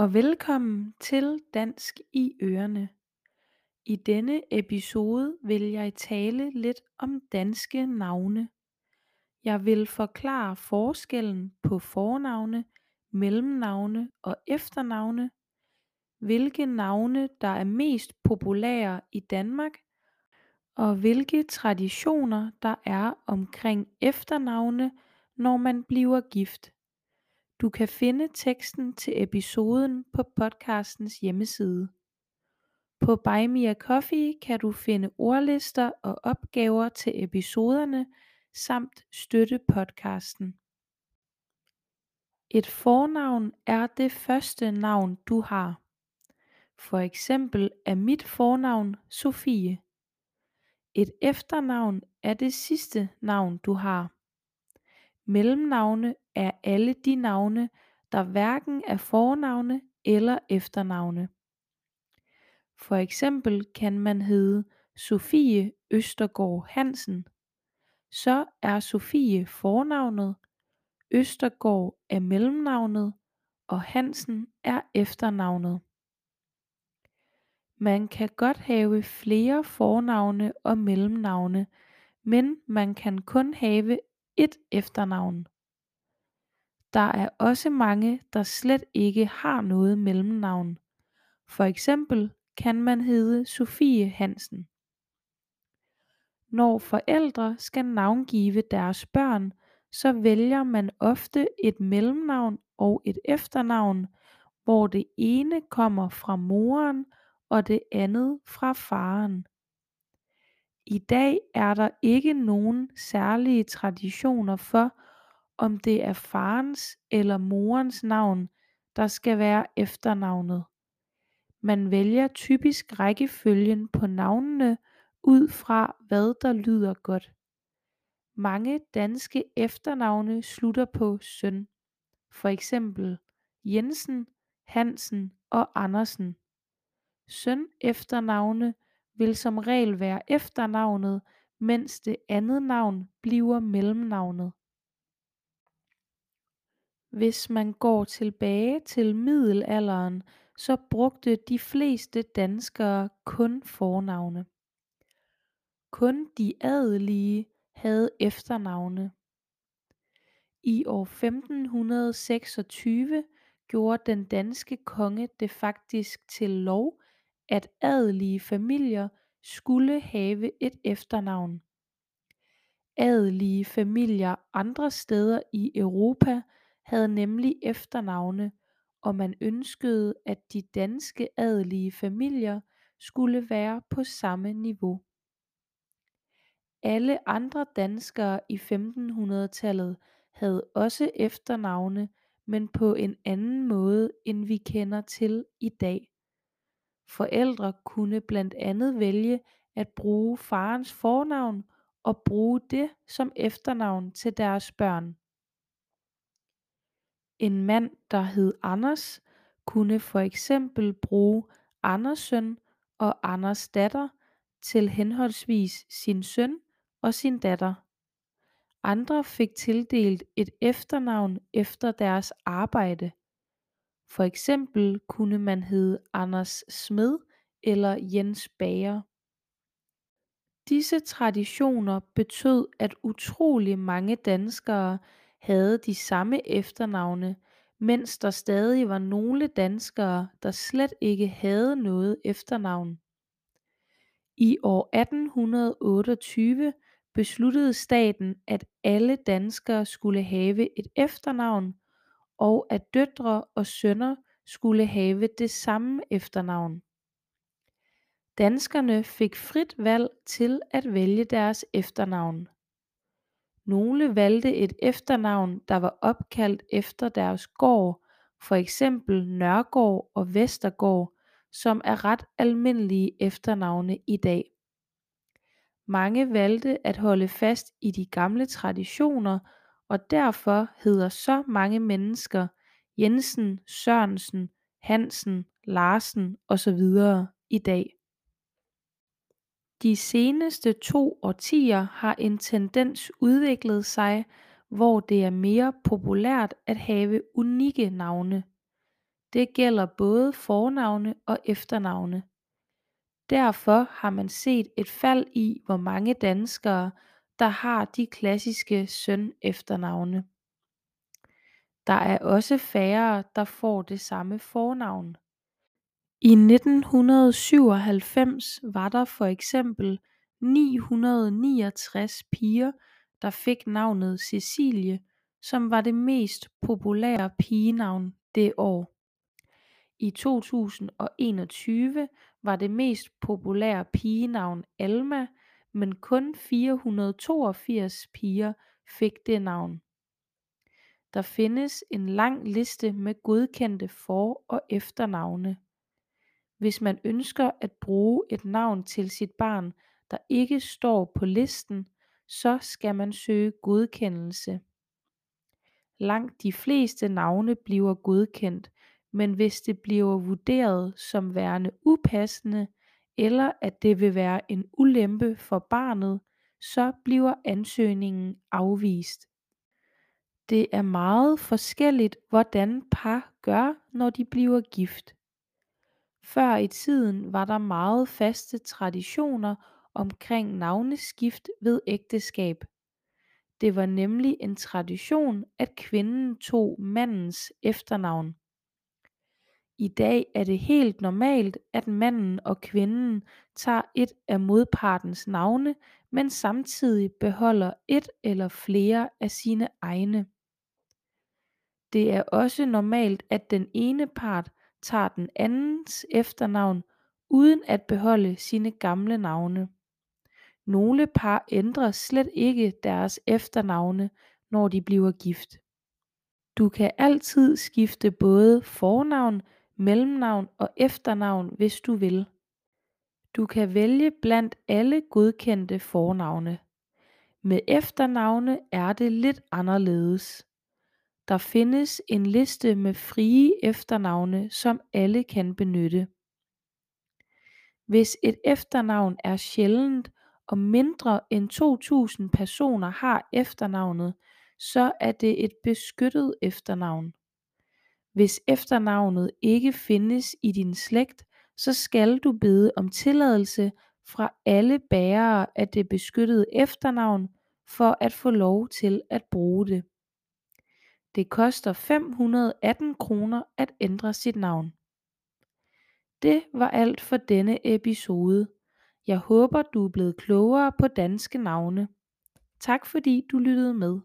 og velkommen til Dansk i Ørene. I denne episode vil jeg tale lidt om danske navne. Jeg vil forklare forskellen på fornavne, mellemnavne og efternavne, hvilke navne der er mest populære i Danmark, og hvilke traditioner der er omkring efternavne, når man bliver gift. Du kan finde teksten til episoden på podcastens hjemmeside. På Buy Me a Coffee kan du finde ordlister og opgaver til episoderne samt støtte podcasten. Et fornavn er det første navn du har. For eksempel er mit fornavn Sofie. Et efternavn er det sidste navn du har. Mellemnavne er alle de navne, der hverken er fornavne eller efternavne. For eksempel kan man hedde Sofie Østergaard Hansen. Så er Sofie fornavnet, Østergaard er mellemnavnet og Hansen er efternavnet. Man kan godt have flere fornavne og mellemnavne, men man kan kun have et efternavn. Der er også mange, der slet ikke har noget mellemnavn. For eksempel kan man hedde Sofie Hansen. Når forældre skal navngive deres børn, så vælger man ofte et mellemnavn og et efternavn, hvor det ene kommer fra moren og det andet fra faren. I dag er der ikke nogen særlige traditioner for, om det er farens eller morens navn, der skal være efternavnet. Man vælger typisk rækkefølgen på navnene ud fra hvad der lyder godt. Mange danske efternavne slutter på søn. For eksempel Jensen, Hansen og Andersen. Søn efternavne vil som regel være efternavnet, mens det andet navn bliver mellemnavnet. Hvis man går tilbage til middelalderen, så brugte de fleste danskere kun fornavne. Kun de adelige havde efternavne. I år 1526 gjorde den danske konge det faktisk til lov, at adelige familier skulle have et efternavn. Adelige familier andre steder i Europa havde nemlig efternavne, og man ønskede at de danske adelige familier skulle være på samme niveau. Alle andre danskere i 1500-tallet havde også efternavne, men på en anden måde end vi kender til i dag. Forældre kunne blandt andet vælge at bruge farens fornavn og bruge det som efternavn til deres børn. En mand der hed Anders kunne for eksempel bruge Andersøn og Anders datter til henholdsvis sin søn og sin datter. Andre fik tildelt et efternavn efter deres arbejde. For eksempel kunne man hedde Anders Smed eller Jens Bager. Disse traditioner betød at utrolig mange danskere havde de samme efternavne, mens der stadig var nogle danskere, der slet ikke havde noget efternavn. I år 1828 besluttede staten, at alle danskere skulle have et efternavn, og at døtre og sønner skulle have det samme efternavn. Danskerne fik frit valg til at vælge deres efternavn. Nogle valgte et efternavn der var opkaldt efter deres gård for eksempel Nørgård og Vestergård, som er ret almindelige efternavne i dag. Mange valgte at holde fast i de gamle traditioner og derfor hedder så mange mennesker Jensen, Sørensen, Hansen, Larsen osv. i dag. De seneste to årtier har en tendens udviklet sig, hvor det er mere populært at have unikke navne. Det gælder både fornavne og efternavne. Derfor har man set et fald i hvor mange danskere der har de klassiske søn-efternavne. Der er også færre der får det samme fornavn. I 1997 var der for eksempel 969 piger der fik navnet Cecilie som var det mest populære pigenavn det år. I 2021 var det mest populære pigenavn Alma men kun 482 piger fik det navn. Der findes en lang liste med godkendte for- og efternavne. Hvis man ønsker at bruge et navn til sit barn der ikke står på listen så skal man søge godkendelse. Langt de fleste navne bliver godkendt men hvis det bliver vurderet som værende upassende eller at det vil være en ulempe for barnet så bliver ansøgningen afvist. Det er meget forskelligt hvordan par gør når de bliver gift. Før i tiden var der meget faste traditioner omkring navneskift ved ægteskab. Det var nemlig en tradition at kvinden tog mandens efternavn. I dag er det helt normalt at manden og kvinden tager et af modpartens navne men samtidig beholder et eller flere af sine egne. Det er også normalt at den ene part tager den andens efternavn uden at beholde sine gamle navne. Nogle par ændrer slet ikke deres efternavne når de bliver gift. Du kan altid skifte både fornavn, mellemnavn og efternavn hvis du vil. Du kan vælge blandt alle godkendte fornavne. Med efternavne er det lidt anderledes. Der findes en liste med frie efternavne som alle kan benytte. Hvis et efternavn er sjældent og mindre end 2000 personer har efternavnet så er det et beskyttet efternavn. Hvis efternavnet ikke findes i din slægt så skal du bede om tilladelse fra alle bærere af det beskyttede efternavn for at få lov til at bruge det. Det koster 518 kroner at ændre sit navn. Det var alt for denne episode. Jeg håber du er blevet klogere på danske navne. Tak fordi du lyttede med.